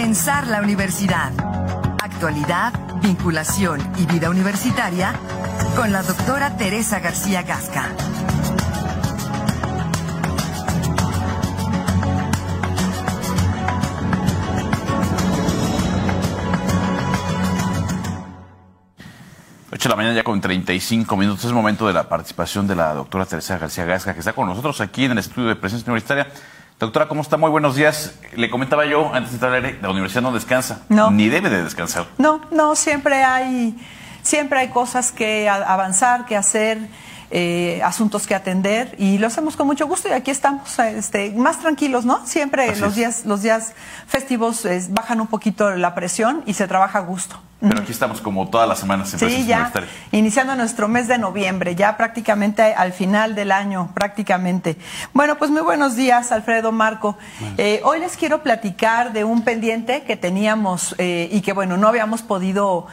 Pensar la universidad. Actualidad, vinculación y vida universitaria con la doctora Teresa García Gasca. de la mañana ya con 35 minutos. Es momento de la participación de la doctora Teresa García Gasca, que está con nosotros aquí en el estudio de presencia universitaria. Doctora, ¿cómo está? Muy buenos días. Le comentaba yo antes de entrar al aire, la universidad no descansa. No. Ni debe de descansar. No, no, siempre hay, siempre hay cosas que avanzar, que hacer. Eh, asuntos que atender y lo hacemos con mucho gusto y aquí estamos este, más tranquilos, ¿no? Siempre los días, los días festivos bajan un poquito la presión y se trabaja a gusto. Pero aquí estamos como todas las semanas en Sí, ya, iniciando nuestro mes de noviembre, ya prácticamente al final del año, prácticamente. Bueno, pues muy buenos días, Alfredo Marco. Eh, hoy les quiero platicar de un pendiente que teníamos eh, y que, bueno, no habíamos podido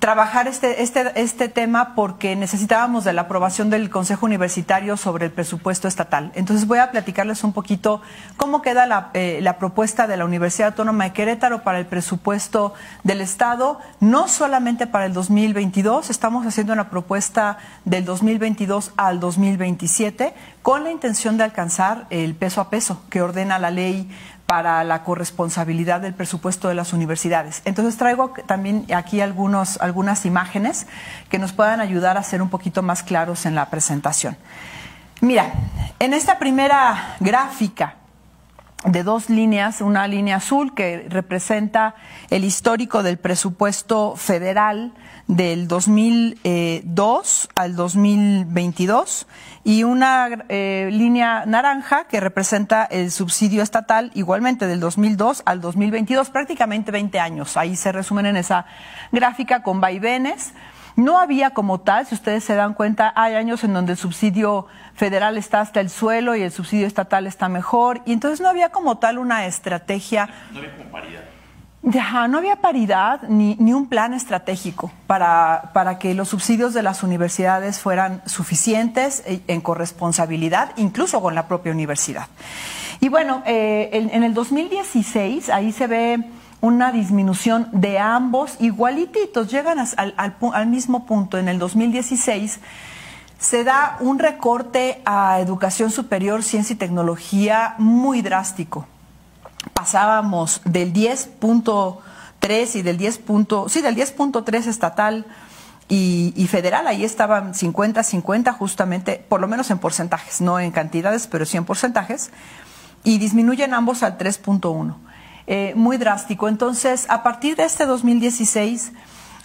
trabajar este, este, este tema porque necesitábamos de la aprobación del Consejo Universitario sobre el presupuesto estatal. Entonces voy a platicarles un poquito cómo queda la, eh, la propuesta de la Universidad Autónoma de Querétaro para el presupuesto del Estado, no solamente para el 2022, estamos haciendo una propuesta del 2022 al 2027 con la intención de alcanzar el peso a peso que ordena la ley para la corresponsabilidad del presupuesto de las universidades. Entonces traigo también aquí algunos, algunas imágenes que nos puedan ayudar a ser un poquito más claros en la presentación. Mira, en esta primera gráfica de dos líneas, una línea azul que representa el histórico del presupuesto federal del 2002 al 2022 y una eh, línea naranja que representa el subsidio estatal igualmente del 2002 al 2022, prácticamente 20 años. Ahí se resumen en esa gráfica con vaivenes. No había como tal, si ustedes se dan cuenta, hay años en donde el subsidio federal está hasta el suelo y el subsidio estatal está mejor, y entonces no había como tal una estrategia. No había paridad. Ya, no había paridad ni, ni un plan estratégico para, para, que los subsidios de las universidades fueran suficientes en corresponsabilidad, incluso con la propia universidad. Y bueno, eh, en, en, el 2016 ahí se ve una disminución de ambos igualititos, llegan al, al, al mismo punto. En el 2016 se da un recorte a educación superior, ciencia y tecnología muy drástico pasábamos del 10.3 y del 10. sí, del 10.3 estatal y, y, federal, ahí estaban 50-50 justamente, por lo menos en porcentajes, no en cantidades, pero sí en porcentajes, y disminuyen ambos al 3.1. Eh, muy drástico. Entonces, a partir de este 2016,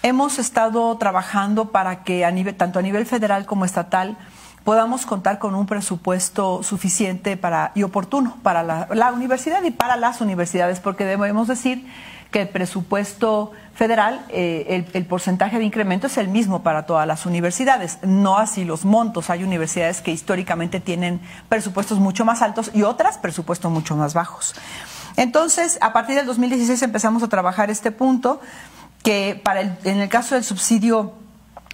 hemos estado trabajando para que a nivel, tanto a nivel federal como estatal, podamos contar con un presupuesto suficiente para, y oportuno para la, universidad y para las universidades, porque debemos decir que el presupuesto federal, eh, el, el, porcentaje de incremento es el mismo para todas las universidades, no así los montos. Hay universidades que históricamente tienen presupuestos mucho más altos y otras presupuestos mucho más bajos. Entonces, a partir del 2016 empezamos a trabajar este punto que para el, en el caso del subsidio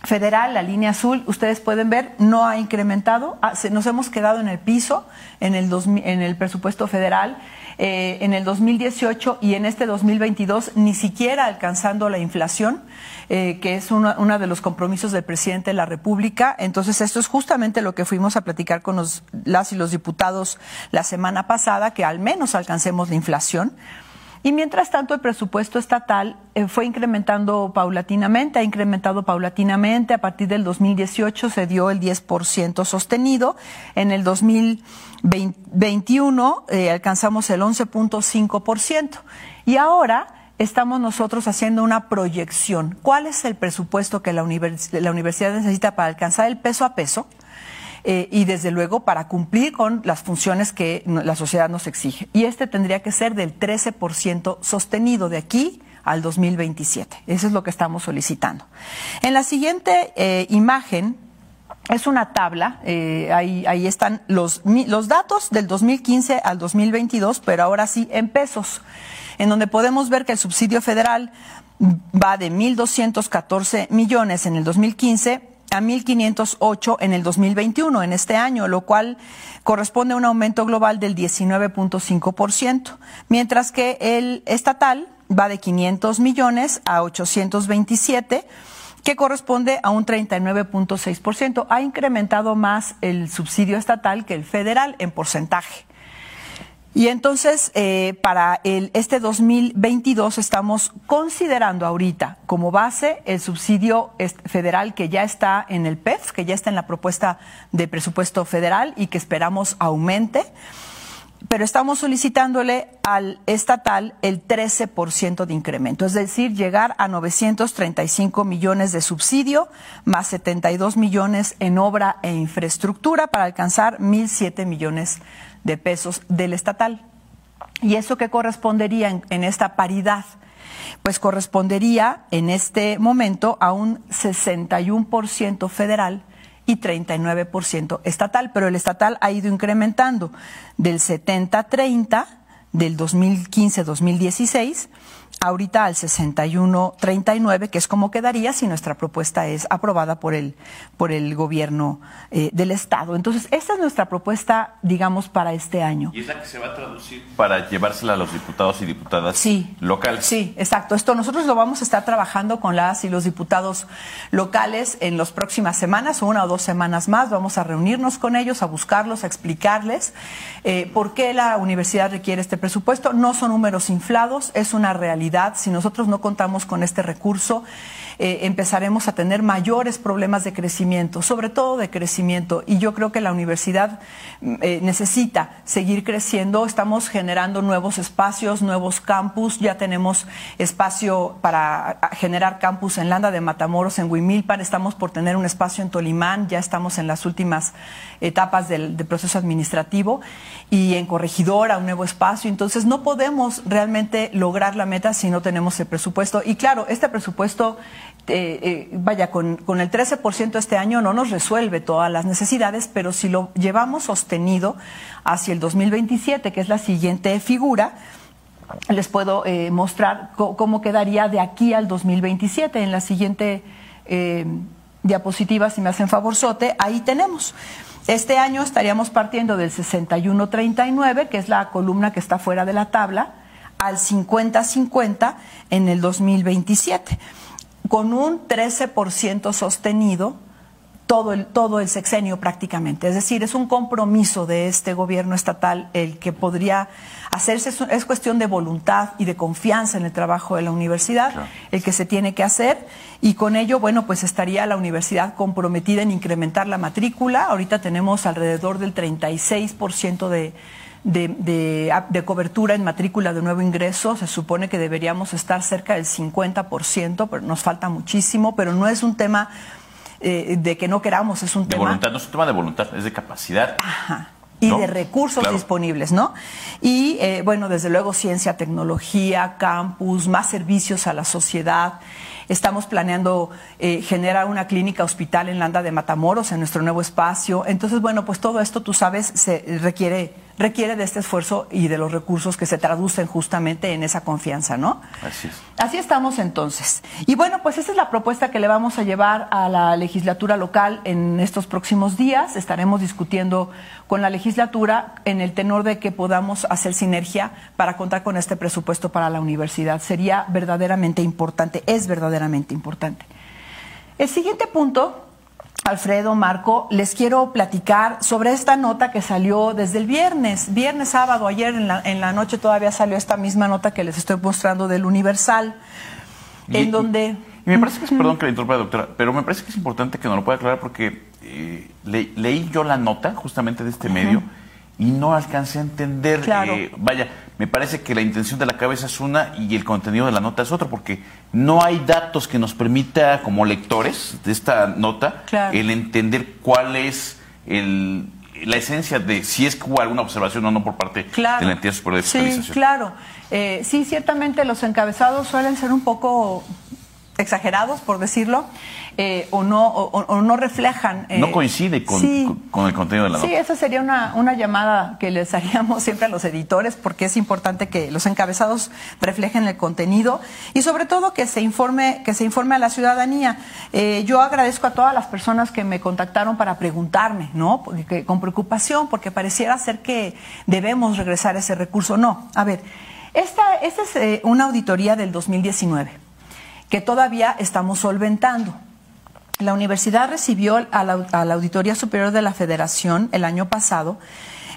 federal, la línea azul, ustedes pueden ver, no ha incrementado, nos hemos quedado en el piso en el, en el presupuesto federal. Eh, en el 2018 y en este 2022 ni siquiera alcanzando la inflación, eh, que es uno de los compromisos del presidente de la República. Entonces, esto es justamente lo que fuimos a platicar con los, las y los diputados la semana pasada, que al menos alcancemos la inflación. Y mientras tanto, el presupuesto estatal eh, fue incrementando paulatinamente, ha incrementado paulatinamente. A partir del 2018 se dio el 10% sostenido. En el 2021 eh, alcanzamos el 11.5%. Y ahora estamos nosotros haciendo una proyección. ¿Cuál es el presupuesto que la, la universidad necesita para alcanzar el peso a peso? Eh, y desde luego para cumplir con las funciones que la sociedad nos exige. Y este tendría que ser del 13% sostenido de aquí al 2027. Eso es lo que estamos solicitando. En la siguiente eh, imagen es una tabla, eh, ahí, ahí, están los, los datos del 2015 al 2022, pero ahora sí en pesos, en donde podemos ver que el subsidio federal va de 1.214 millones en el 2015 a 1.508 en el 2021, en este año, lo cual corresponde a un aumento global del 19.5%, mientras que el estatal va de 500 millones a 827 que corresponde a un 39.6%. Ha incrementado más el subsidio estatal que el federal en porcentaje. Y entonces, eh, para el, este 2022 estamos considerando ahorita como base el subsidio federal que ya está en el PEF, que ya está en la propuesta de presupuesto federal y que esperamos aumente. Pero estamos solicitándole al estatal el 13% de incremento, es decir, llegar a 935 millones de subsidio más 72 millones en obra e infraestructura para alcanzar 1.007 millones de pesos del estatal. ¿Y eso qué correspondería en, en esta paridad? Pues correspondería en este momento a un 61% federal y 39% estatal, pero el estatal ha ido incrementando del 70-30 del 2015-2016 ahorita al 61-39, que es como quedaría si nuestra propuesta es aprobada por el, por el gobierno eh, del Estado. Entonces, esta es nuestra propuesta, digamos, para este año. ¿Y es la que se va a traducir para llevársela a los diputados y diputadas sí, locales? Sí, exacto. Esto nosotros lo vamos a estar trabajando con las y los diputados locales en las próximas semanas, una o dos semanas más. Vamos a reunirnos con ellos, a buscarlos, a explicarles eh, por qué la universidad requiere este presupuesto. No son números inflados, es una realidad si nosotros no contamos con este recurso, eh, empezaremos a tener mayores problemas de crecimiento, sobre todo de crecimiento. Y yo creo que la universidad mm, eh, necesita seguir creciendo. Estamos generando nuevos espacios, nuevos campus. Ya tenemos espacio para generar campus en Landa de Matamoros, en Huimilpan. Estamos por tener un espacio en Tolimán. Ya estamos en las últimas etapas del, del proceso administrativo. Y en Corregidora, un nuevo espacio. Entonces, no podemos realmente lograr la meta si no tenemos el presupuesto. Y claro, este presupuesto, eh, eh, vaya, con, el 13% este año no nos resuelve todas las necesidades, pero si lo llevamos sostenido hacia el 2027, que es la siguiente figura, les puedo eh, mostrar cómo quedaría de aquí al 2027. En la siguiente diapositiva, si me hacen favorzote, ahí tenemos. Este año estaríamos partiendo del 6139, que es la columna que está fuera de la tabla, al 50-50 en el 2027, con un 13% sostenido todo el, todo el sexenio prácticamente. Es decir, es un compromiso de este gobierno estatal el que podría hacerse, es cuestión de voluntad y de confianza en el trabajo de la universidad, el que se tiene que hacer, y con ello, bueno, pues estaría la universidad comprometida en incrementar la matrícula. Ahorita tenemos alrededor del 36% de de, de, cobertura en matrícula de nuevo ingreso. Se supone que deberíamos estar cerca del 50%, pero nos falta muchísimo, pero no es un tema eh, de que no queramos, es un de tema... voluntad, no es un tema de voluntad, es de capacidad. Ajá y de recursos disponibles, ¿no? Y eh, bueno, desde luego ciencia, tecnología, campus, más servicios a la sociedad. Estamos planeando eh, generar una clínica hospital en Landa de Matamoros, en nuestro nuevo espacio. Entonces, bueno, pues todo esto, tú sabes, se requiere requiere de este esfuerzo y de los recursos que se traducen justamente en esa confianza, ¿no? Así es. Así estamos entonces. Y bueno, pues esa es la propuesta que le vamos a llevar a la legislatura local en estos próximos días. Estaremos discutiendo con la legislatura en el tenor de que podamos hacer sinergia para contar con este presupuesto para la universidad. Sería verdaderamente importante, es verdaderamente importante. El siguiente punto Alfredo, Marco, les quiero platicar sobre esta nota que salió desde el viernes, viernes, sábado, ayer en la, en la noche todavía salió esta misma nota que les estoy mostrando del Universal, en donde... Y me parece que es, perdón que le interrumpa, doctora, pero me parece que es importante que nos lo pueda aclarar porque eh, leí yo la nota justamente de este medio y no alcancé a entender. Eh, vaya, me parece que la intención de la cabeza es una y el contenido de la nota es otro, porque no hay datos que nos permita, como lectores de esta nota, el entender cuál es el, la esencia de si es que hubo alguna observación o no por parte de la entidad superior de fiscalización. Sí, claro. Eh, sí, ciertamente los encabezados suelen ser un poco exagerados, por decirlo, eh, o, no, o, no reflejan. Eh, no coincide con, con, el contenido de la nota. Sí, esa sería una, una llamada que les haríamos siempre a los editores, porque es importante que los encabezados reflejen el contenido y sobre todo que se informe, que se informe a la ciudadanía. Eh, yo agradezco a todas las personas que me contactaron para preguntarme, ¿no? Porque, con preocupación, porque pareciera ser que debemos regresar ese recurso. No, a ver. Esta, esta es eh, una auditoría del 2019 que todavía estamos solventando. La universidad recibió a la, Auditoría Superior de la Federación el año pasado,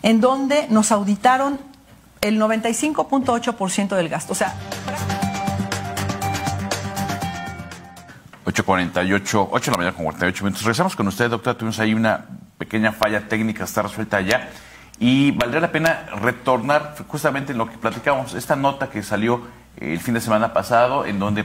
en donde nos auditaron el 95.8% del gasto. O sea, 8.48, 8 de la mañana con 48 minutos. Regresamos con usted, doctora. Tuvimos ahí una pequeña falla técnica, está resuelta ya. Y valdría la pena retornar justamente en lo que platicamos, esta nota que salió el fin de semana pasado, en donde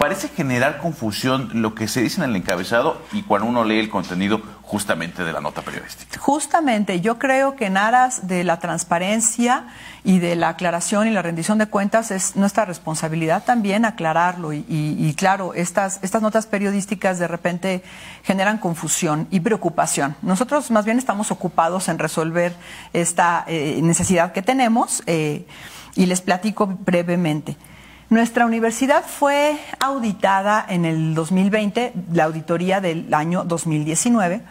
parece generar confusión lo que se dice en el encabezado y cuando uno lee el contenido justamente de la nota periodística. Justamente, yo creo que en aras de la transparencia y de la aclaración y la rendición de cuentas es nuestra responsabilidad también aclararlo y, claro, estas, estas notas periodísticas de repente generan confusión y preocupación. Nosotros más bien estamos ocupados en resolver esta eh, necesidad que tenemos eh, y les platico brevemente. Nuestra universidad fue auditada en el 2020, la auditoría del año 2019,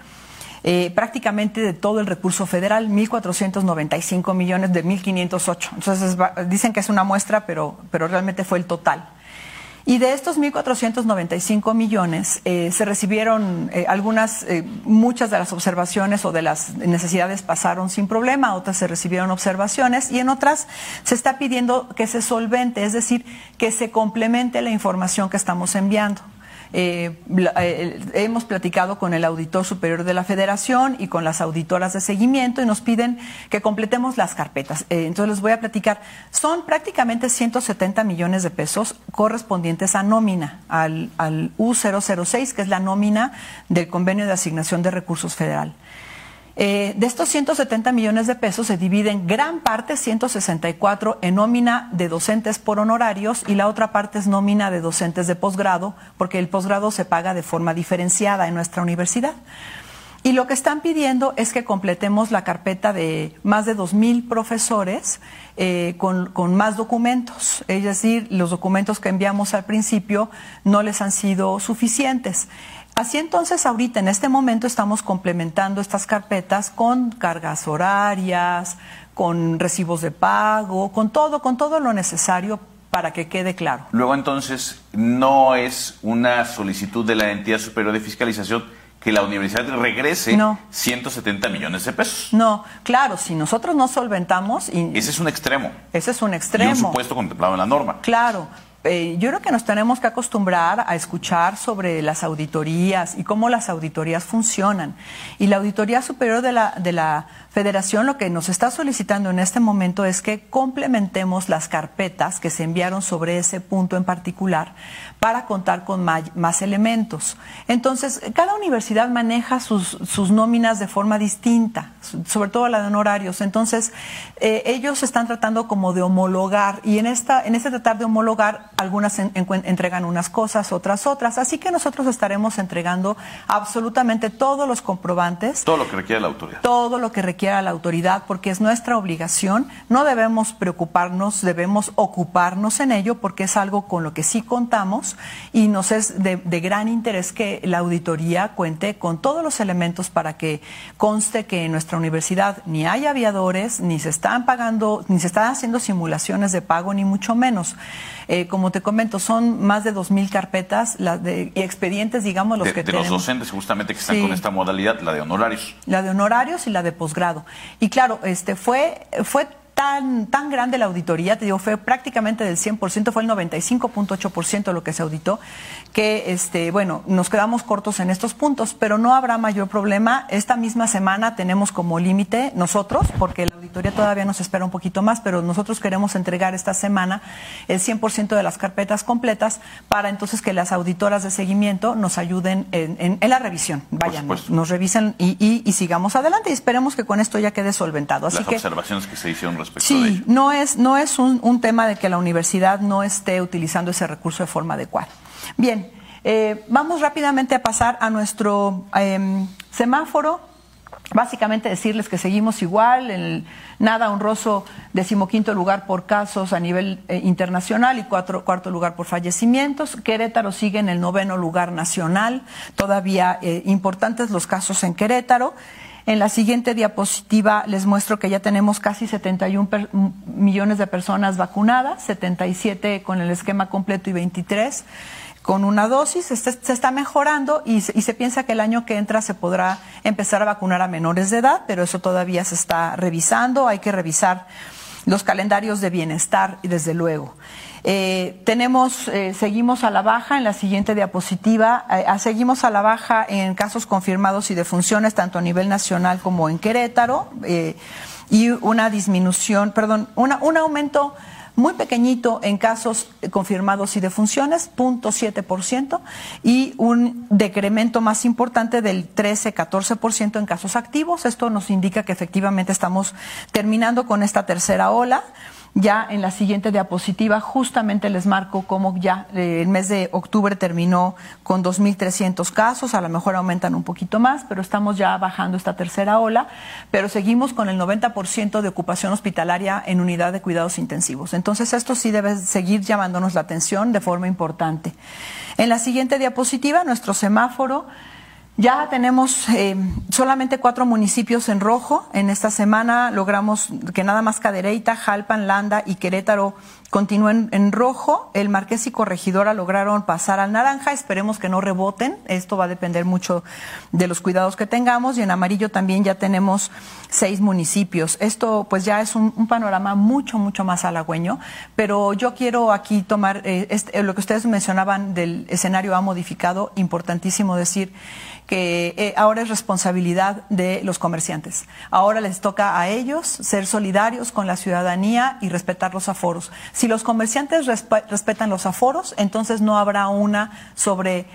eh, prácticamente de todo el recurso federal, 1.495 millones de 1.508. Entonces dicen que es una muestra, pero, pero realmente fue el total. Y de estos 1.495 millones eh, se recibieron eh, algunas, eh, muchas de las observaciones o de las necesidades pasaron sin problema, otras se recibieron observaciones y en otras se está pidiendo que se solvente, es decir, que se complemente la información que estamos enviando. Eh, eh, hemos platicado con el auditor superior de la federación y con las auditoras de seguimiento y nos piden que completemos las carpetas. Eh, entonces les voy a platicar. Son prácticamente 170 millones de pesos correspondientes a nómina, al, al U006, que es la nómina del convenio de asignación de recursos federal. Eh, de estos 170 millones de pesos se dividen gran parte, 164, en nómina de docentes por honorarios y la otra parte es nómina de docentes de posgrado, porque el posgrado se paga de forma diferenciada en nuestra universidad. Y lo que están pidiendo es que completemos la carpeta de más de 2.000 profesores eh, con, con, más documentos. Es decir, los documentos que enviamos al principio no les han sido suficientes. Así entonces, ahorita en este momento estamos complementando estas carpetas con cargas horarias, con recibos de pago, con todo, con todo lo necesario para que quede claro. Luego entonces, no es una solicitud de la entidad superior de fiscalización que la universidad regrese no. 170 millones de pesos. No, claro, si nosotros no solventamos... Y, ese es un extremo. Ese es un extremo. Y un supuesto contemplado en la norma. Claro, eh, yo creo que nos tenemos que acostumbrar a escuchar sobre las auditorías y cómo las auditorías funcionan. Y la Auditoría Superior de la, de la Federación lo que nos está solicitando en este momento es que complementemos las carpetas que se enviaron sobre ese punto en particular para contar con más, elementos. Entonces, cada universidad maneja sus, sus, nóminas de forma distinta, sobre todo la de honorarios. Entonces, eh, ellos están tratando como de homologar y en, esta, en este tratar de homologar, algunas en, en, entregan unas cosas, otras otras. Así que nosotros estaremos entregando absolutamente todos los comprobantes. Todo lo que requiere la autoridad. Todo lo que requiere a la autoridad porque es nuestra obligación. No debemos preocuparnos, debemos ocuparnos en ello porque es algo con lo que sí contamos y nos es de, de, gran interés que la auditoría cuente con todos los elementos para que conste que en nuestra universidad ni hay aviadores, ni se están pagando, ni se están haciendo simulaciones de pago, ni mucho menos. Eh, como te comento, son más de 2.000 carpetas de, expedientes, digamos, los de, que de tenemos. los docentes justamente que están Sí. con esta modalidad, la de honorarios. La de honorarios y la de posgrado. Y claro, este fue, fue tan, tan grande la auditoría, te digo, fue prácticamente del 100%, fue el 95.8% lo que se auditó, que, este, bueno, nos quedamos cortos en estos puntos, pero no habrá mayor problema. Esta misma semana tenemos como límite nosotros, porque auditoría todavía nos espera un poquito más, pero nosotros queremos entregar esta semana el 100% de las carpetas completas para entonces que las auditoras de seguimiento nos ayuden en, en, en la revisión. Vayan, nos revisen y, y, y sigamos adelante y esperemos que con esto ya quede solventado. Así Las que, observaciones que se hicieron respecto de Sí, ello. no es, no es un, un, tema de que la universidad no esté utilizando ese recurso de forma adecuada. Bien, eh, vamos rápidamente a pasar a nuestro eh, semáforo. Básicamente decirles que seguimos igual, el nada honroso decimoquinto lugar por casos a nivel eh, internacional y cuatro, cuarto lugar por fallecimientos. Querétaro sigue en el noveno lugar nacional, todavía eh, importantes los casos en Querétaro. En la siguiente diapositiva les muestro que ya tenemos casi 71 millones de personas vacunadas, 77 con el esquema completo y 23 con una dosis, se está mejorando y se, y se, piensa que el año que entra se podrá empezar a vacunar a menores de edad, pero eso todavía se está revisando, hay que revisar los calendarios de bienestar, desde luego. Eh, tenemos, eh, seguimos a la baja en la siguiente diapositiva, eh, seguimos a la baja en casos confirmados y defunciones, tanto a nivel nacional como en Querétaro, y una disminución, perdón, una, un aumento muy pequeñito en casos confirmados y defunciones, 0.7%, y un decremento más importante del 13-14% en casos activos. Esto nos indica que efectivamente estamos terminando con esta tercera ola. Ya en la siguiente diapositiva justamente les marco cómo ya eh, el mes de octubre terminó con 2.300 casos, a lo mejor aumentan un poquito más, pero estamos ya bajando esta tercera ola, pero seguimos con el 90% de ocupación hospitalaria en unidad de cuidados intensivos. Entonces esto sí debe seguir llamándonos la atención de forma importante. En la siguiente diapositiva, nuestro semáforo ya tenemos eh, solamente cuatro municipios en rojo. En esta semana logramos que nada más Cadereyta, Jalpan, Landa y Querétaro continúen en rojo. El Marqués y Corregidora lograron pasar al naranja. Esperemos que no reboten. Esto va a depender mucho de los cuidados que tengamos. Y en amarillo también ya tenemos seis municipios. Esto pues ya es un, panorama mucho, mucho más halagüeño. Pero yo quiero aquí tomar eh, este, lo que ustedes mencionaban del escenario ha modificado. Importantísimo decir que eh, ahora es responsabilidad de los comerciantes. Ahora les toca a ellos ser solidarios con la ciudadanía y respetar los aforos. Si los comerciantes resp respetan los aforos, entonces no habrá una sobre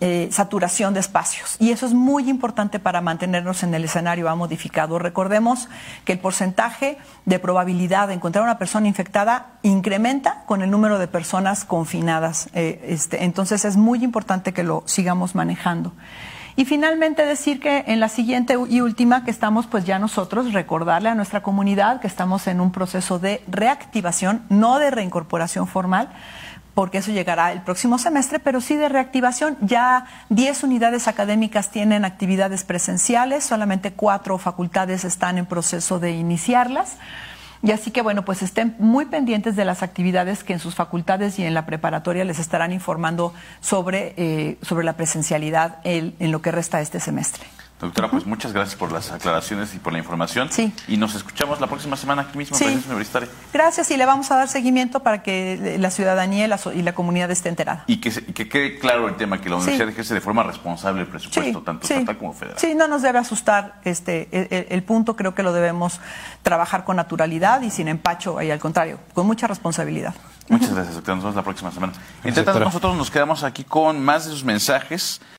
eh, saturación de espacios. Y eso es muy importante para mantenernos en el escenario A modificado. Recordemos que el porcentaje de probabilidad de encontrar una persona infectada incrementa con el número de personas confinadas. Eh, este, entonces es muy importante que lo sigamos manejando. Y finalmente decir que en la siguiente y última que estamos pues ya nosotros recordarle a nuestra comunidad que estamos en un proceso de reactivación, no de reincorporación formal, porque eso llegará el próximo semestre, pero sí de reactivación. Ya 10 unidades académicas tienen actividades presenciales, solamente cuatro facultades están en proceso de iniciarlas. Y así que, bueno, pues estén muy pendientes de las actividades que en sus facultades y en la preparatoria les estarán informando sobre, eh, sobre la presencialidad en, en lo que resta este semestre. Doctora, pues muchas gracias por las aclaraciones y por la información. Sí. Y nos escuchamos la próxima semana aquí mismo en Sí. Presencia Universitaria. Gracias y le vamos a dar seguimiento para que la ciudadanía y la, so- y la comunidad esté enterada. Y que, se- y que quede claro el tema, que la Sí. universidad ejerce de forma responsable el presupuesto, tanto sí. estatal como federal. Sí, no nos debe asustar este el, el- el punto. Creo que lo debemos trabajar con naturalidad y sin empacho, y al contrario, con mucha responsabilidad. Muchas gracias, doctora. Nos vemos la próxima semana. Entre tanto, nosotros nos quedamos aquí con más de sus mensajes.